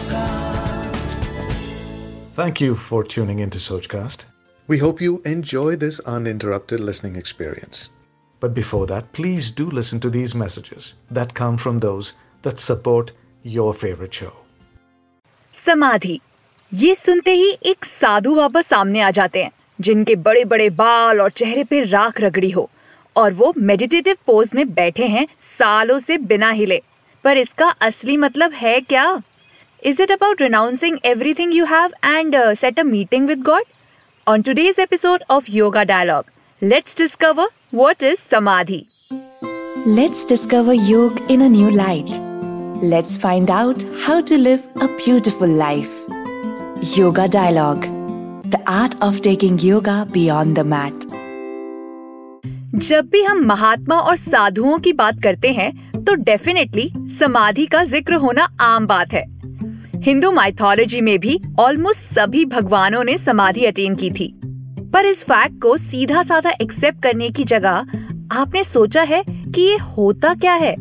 Sochcast. Thank you for tuning into Sochcast. We hope you enjoy this uninterrupted listening experience. But before that, please do listen to these messages that come from those that support your favorite show. समाधि ये सुनते ही एक साधु बाबा सामने आ जाते हैं जिनके बड़े बड़े बाल और चेहरे पे राख रगड़ी हो और वो मेडिटेटिव पोज में बैठे हैं सालों से बिना हिले पर इसका असली मतलब है क्या Is it about renouncing everything you have and set a meeting with God on today's episode of yoga dialogue let's discover what is samadhi Let's discover Yoga in a new light. Let's find out how to live a beautiful life. Yoga Dialogue The art of taking yoga beyond the mat. जब भी हम महात्मा और साधुओं की बात करते हैं तो डेफिनेटली समाधि का जिक्र होना आम बात है हिंदू माइथोलॉजी में भी ऑलमोस्ट सभी भगवानों ने समाधि अटेन की थी। पर इस फैक्ट को सीधा साधा एक्सेप्ट करने की जगह आपने सोचा है कि ये होता क्या है?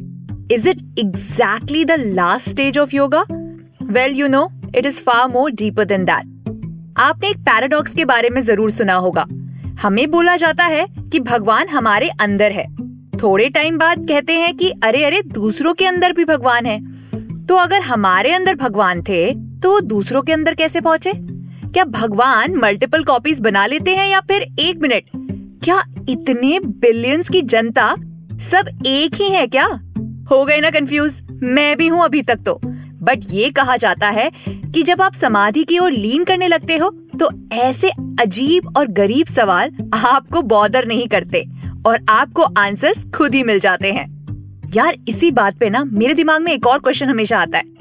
Is it exactly the last stage of yoga well you know it is far more deeper than that आपने एक पैराडॉक्स के बारे में ज़रूर सुना होगा। हमें बोला जाता है कि भगवान हमारे अंदर है। थोड़े टाइम बाद कहते हैं कि अरे अरे, दूसरों के अंदर भी भगवान है। तो अगर हमारे अंदर भगवान थे तो वो दूसरों के अंदर कैसे पहुँचे? क्या भगवान मल्टीपल कॉपीज बना लेते हैं या फिर एक मिनट? क्या इतने बिलियंस की जनता सब एक ही है क्या? हो गए ना कंफ्यूज मैं भी हूँ अभी तक तो। बट ये कहा जाता है कि जब आप समाधि की ओर लीन करने लगते हो तो ऐसे अजीब और गरीब सवाल आपको बॉदर नहीं करते और आपको आंसर्स खुद ही मिल जाते हैं। यार इसी बात पे ना मेरे दिमाग में एक और क्वेश्चन हमेशा आता है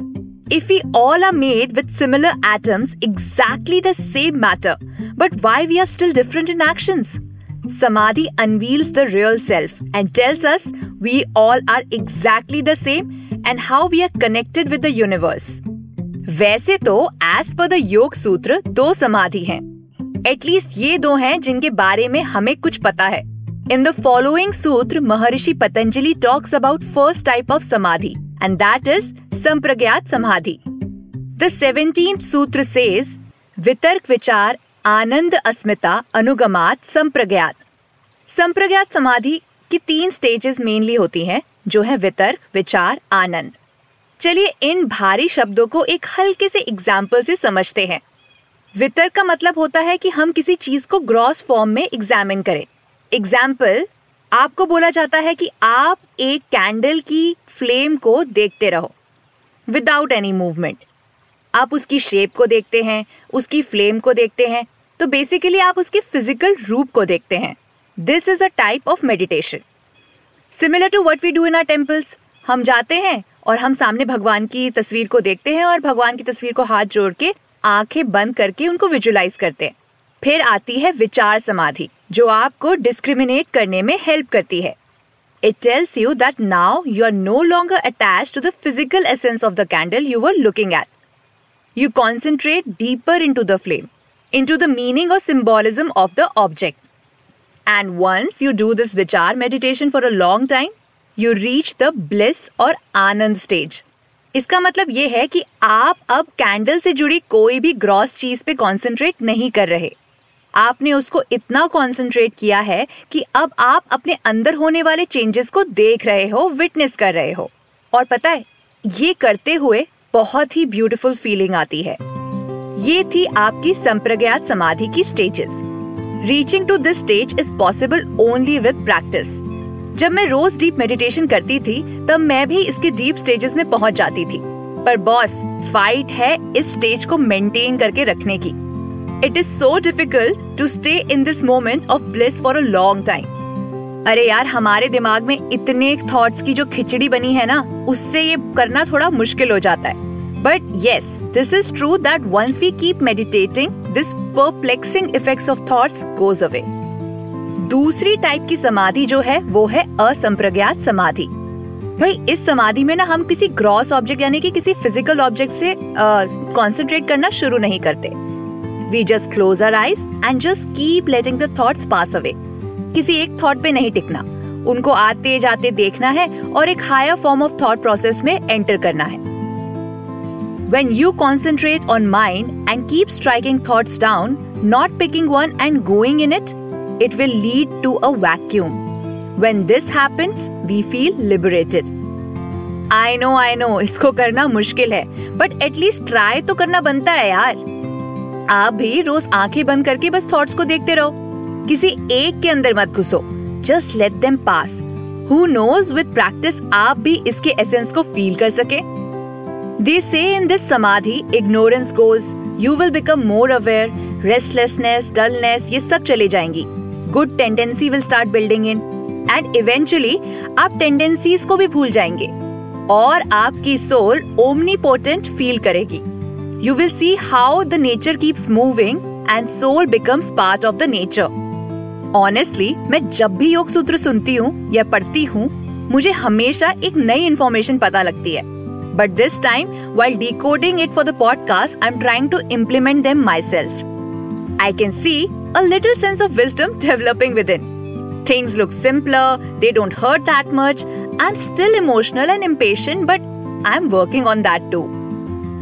If we all are made with similar atoms, exactly the same matter, but why we are still different in actions? Samadhi unveils the real self and tells us we all are exactly the same and how we are connected with the universe. वैसे तो as per the योग सूत्र दो समाधि हैं at least ये दो हैं जिनके बारे में हमें कुछ पता है इन the following sutra Maharshi Patanjali talks about first type of samadhi and that is samprajnata samadhi the seventeen सूत्र सेज वितर्क विचार आनंद अस्मिता अनुगमात संप्रज्ञात संप्रज्ञात समाधि की तीन स्टेजेस मेनली होती हैं, जो है वितर्क विचार आनंद चलिए इन भारी शब्दों को एक हल्के से एग्ज़ाम्पल से समझते हैं. वितर्क का मतलब होता है कि हम किसी चीज़ को ग्रॉस फॉर्म में एग्जामिन करें। एग्ज़ाम्पल आपको बोला जाता है कि आप एक कैंडल की फ्लेम को देखते रहो विदाउट एनी मूवमेंट आप उसकी शेप को देखते हैं, उसकी फ्लेम को देखते हैं तो बेसिकली आप उसके फ़िज़िकल रूप को देखते हैं. This is a type of meditation similar to what we do in our temples हम जाते हैं और हम सामने भगवान की तस्वीर को देखते हैं और भगवान की तस्वीर को हाथ जोड़ के आँखें बंद करके उनको विजुलाइज करते हैं. फिर आती है विचार समाधि. जो आपको डिस्क्रिमिनेट करने में हेल्प करती है. It tells you that now you are no longer attach to the physical essence of the candle you are looking at you concentrate deeper in to the flame in to the meaning और symbolism of the object and once you do this vichar meditation for a long time you reach the bliss और आनंद stage इसका मतलब ये है कि आप अब candle से जुड़ी कोई भी ग्रॉस चीज़ पे कॉन्सेंट्रेट नहीं कर रहे। आपने उसको इतना कॉन्सेंट्रेट किया है कि अब आप अपने अंदर होने वाले चेंजेस को देख रहे हो विटनेस कर रहे हो। और पता है, ये करते हुए बहुत ही ब्यूटीफुल फीलिंग आती है। ये थी आपकी संप्रज्ञात समाधि की stages reaching to this stage is possible only with practice जब मैं रोज डीप मेडिटेशन करती थी, तब मैं भी इसके डीप स्टेजेस में पहुँच जाती थी। पर बॉस फाइट है इस स्टेज को मेंटेन करके रखने की। It is so difficult to stay in this moment of bliss for a long time अरे यार, हमारे दिमाग में इतने थॉट्स की जो खिचड़ी बनी है ना, उससे ये करना थोड़ा मुश्किल हो जाता है। But yes this is true that once we keep meditating this perplexing effects of thoughts goes away दूसरी टाइप की समाधि जो है, वो है असंप्रज्ञात समाधि। भाई, इस समाधि में ना हम किसी ग्रॉस ऑब्जेक्ट यानी कि किसी फ़िज़िकल ऑब्जेक्ट से कंसंट्रेट करना शुरू नहीं करते। We just close our eyes and just keep letting the pass away किसी एक थॉट पे नहीं टिकना। उनको आते जाते देखना है और एक higher form of thought process में एंटर करना है। When you concentrate on mind and keep striking thought down not picking one and going in it it will lead to a vacuum when this happens we feel liberated I know I know इसको करना मुश्किल है but at least try तो करना बनता है यार। आप भी रोज आँखें बंद करके बस थॉट्स को देखते रहो। किसी एक के अंदर मत घुसो। Just let them pass who knows with practice आप भी इसके एसेंस को फील कर सके। They say in this samadhi ignorance goes you will become more aware restlessness dullness ये सब चले जाएँगी। Good tendency will start building in and eventually आप टेंडेंसीज को भी भूल जाएँगे। और आपकी सोल ओमनी पोटेंट फील करेगी। You will see how the nature keeps moving and soul becomes part of the nature honestly मैं जब भी योग सूत्र सुनती हूँ या पढ़ती हूँ मुझे हमेशा एक नई इन्फॉर्मेशन पता लगती है but this time while decoding it for the podcast I am trying to implement them myself I can see a little sense of wisdom developing within Things look simpler, they don't hurt that much. I'm still emotional and impatient, but I'm working on that too.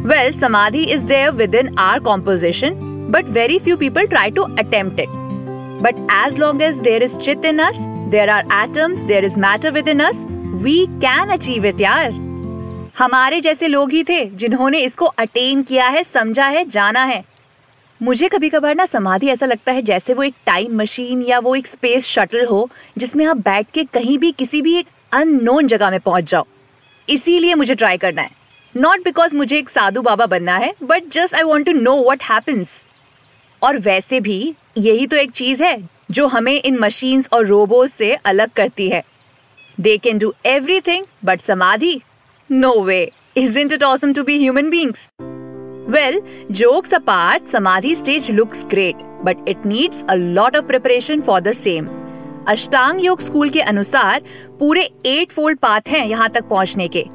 Well, Samadhi is there within our composition, but very few people try to attempt it. But as long as there is chit in us, there are atoms, there is matter within us, we can achieve it, यार हमारे जैसे लोग ही थे जिन्होंने इसको attain किया है समझा है जाना है मुझे कभी कभार ना समाधि ऐसा लगता है जैसे वो एक टाइम मशीन या वो एक स्पेस शटल हो जिसमें आप बैठ के कहीं भी किसी भी एक अननोन जगह में पहुँच जाओ इसीलिए मुझे ट्राई करना है नॉट बिकॉज़ मुझे एक साधु बाबा बनना है but just I want to know what happens और वैसे भी, यही तो एक चीज़ है, जो हमें इन मशीन्स और रोबोट से अलग करती है। They can do everything but samadhi. No way isn't it awesome to be human beings well jokes apart samadhi stage looks great but it needs a lot of preparation for the same Ashtanga yoga school के अनुसार, पूरे eight fold path हैं यहाँ तक पहुँचने के।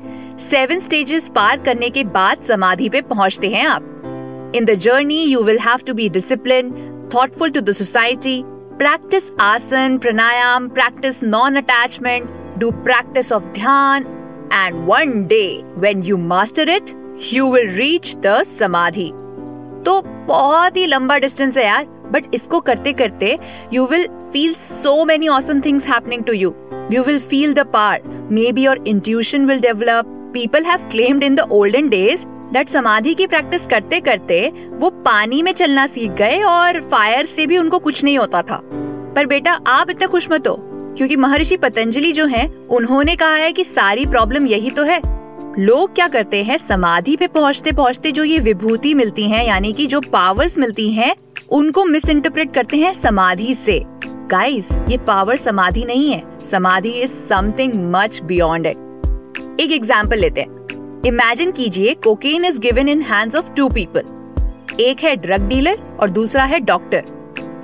Seven stages पार करने के बाद समाधि पे पहुँचते हैं आप। In the journey you will have to be discipline thoughtful to the society practice asana pranayama practice non attachment do practice of dhyana and one day when you master it you will reach the samadhi तो बहुत ही लंबा distance है यार but इसको करते करते you will feel so many awesome things happening to you you will feel the par maybe your intuition will develop people have claimed in the olden days that samadhi की practice करते करते वो पानी में चलना सीख गए और फायर से भी उनको कुछ नहीं होता था पर बेटा आप इतना खुश मत हो क्योंकि महर्षि पतंजलि जो हैं, उन्होंने कहा है कि सारी प्रॉब्लम यही तो है लोग क्या करते हैं समाधि पे पहुँचते पहुँचते जो ये विभूति मिलती है यानी कि जो पावर्स मिलती हैं, उनको मिस इंटरप्रेट करते हैं समाधि से गाइस ये पावर समाधि नहीं है samadhi is something much beyond it एक एग्ज़ाम्पल लेते हैं। इमेजिन कीजिए cocaine is given in hands of two people एक है ड्रग डीलर और दूसरा है doctor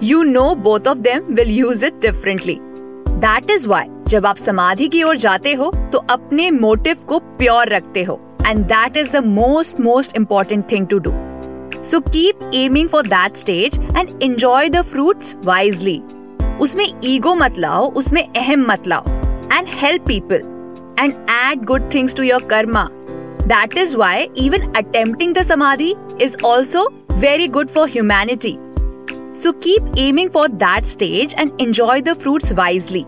you know both of them will use it differently that is why जब आप समाधि की ओर जाते हो तो अपने मोटिव को प्योर रखते हो। And that is the most most important thing to do so keep aiming for that stage and enjoy the fruits wisely उसमें ईगो मत लाओ, उसमें अहम मत लाओ। And help people and add good things to your karma That is why even attempting the samadhi is also very good for humanity. So keep aiming for that stage and enjoy the fruits wisely.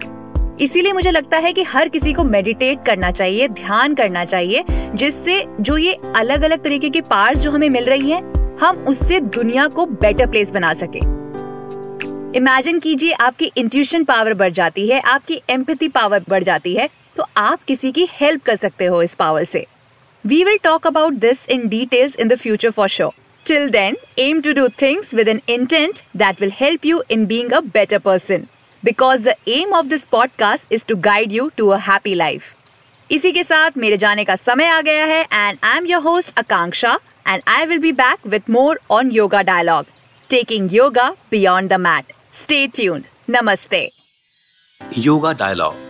इसीलिए मुझे लगता है कि हर किसी को meditate करना चाहिए ध्यान करना चाहिए जिससे जो ये अलग अलग तरीके के पार्ट्स जो हमें मिल रही हैं, हम उससे दुनिया को बेटर प्लेस बना सके इमेजिन कीजिए आपकी इंट्यूशन पावर बढ़ जाती है आपकी एम्पैथी पावर बढ़ जाती है तो आप किसी की हेल्प कर सकते हो इस पावर से। We will talk about this in details in the future for sure till then aim to do things with an intent that will help you in being a better person because the aim of this podcast is to guide you to happy life इसी के साथ मेरे जाने का समय आ गया है and I am your host Akanksha and I will be back with more on yoga dialogue taking yoga beyond the mat stay tuned namaste yoga dialogue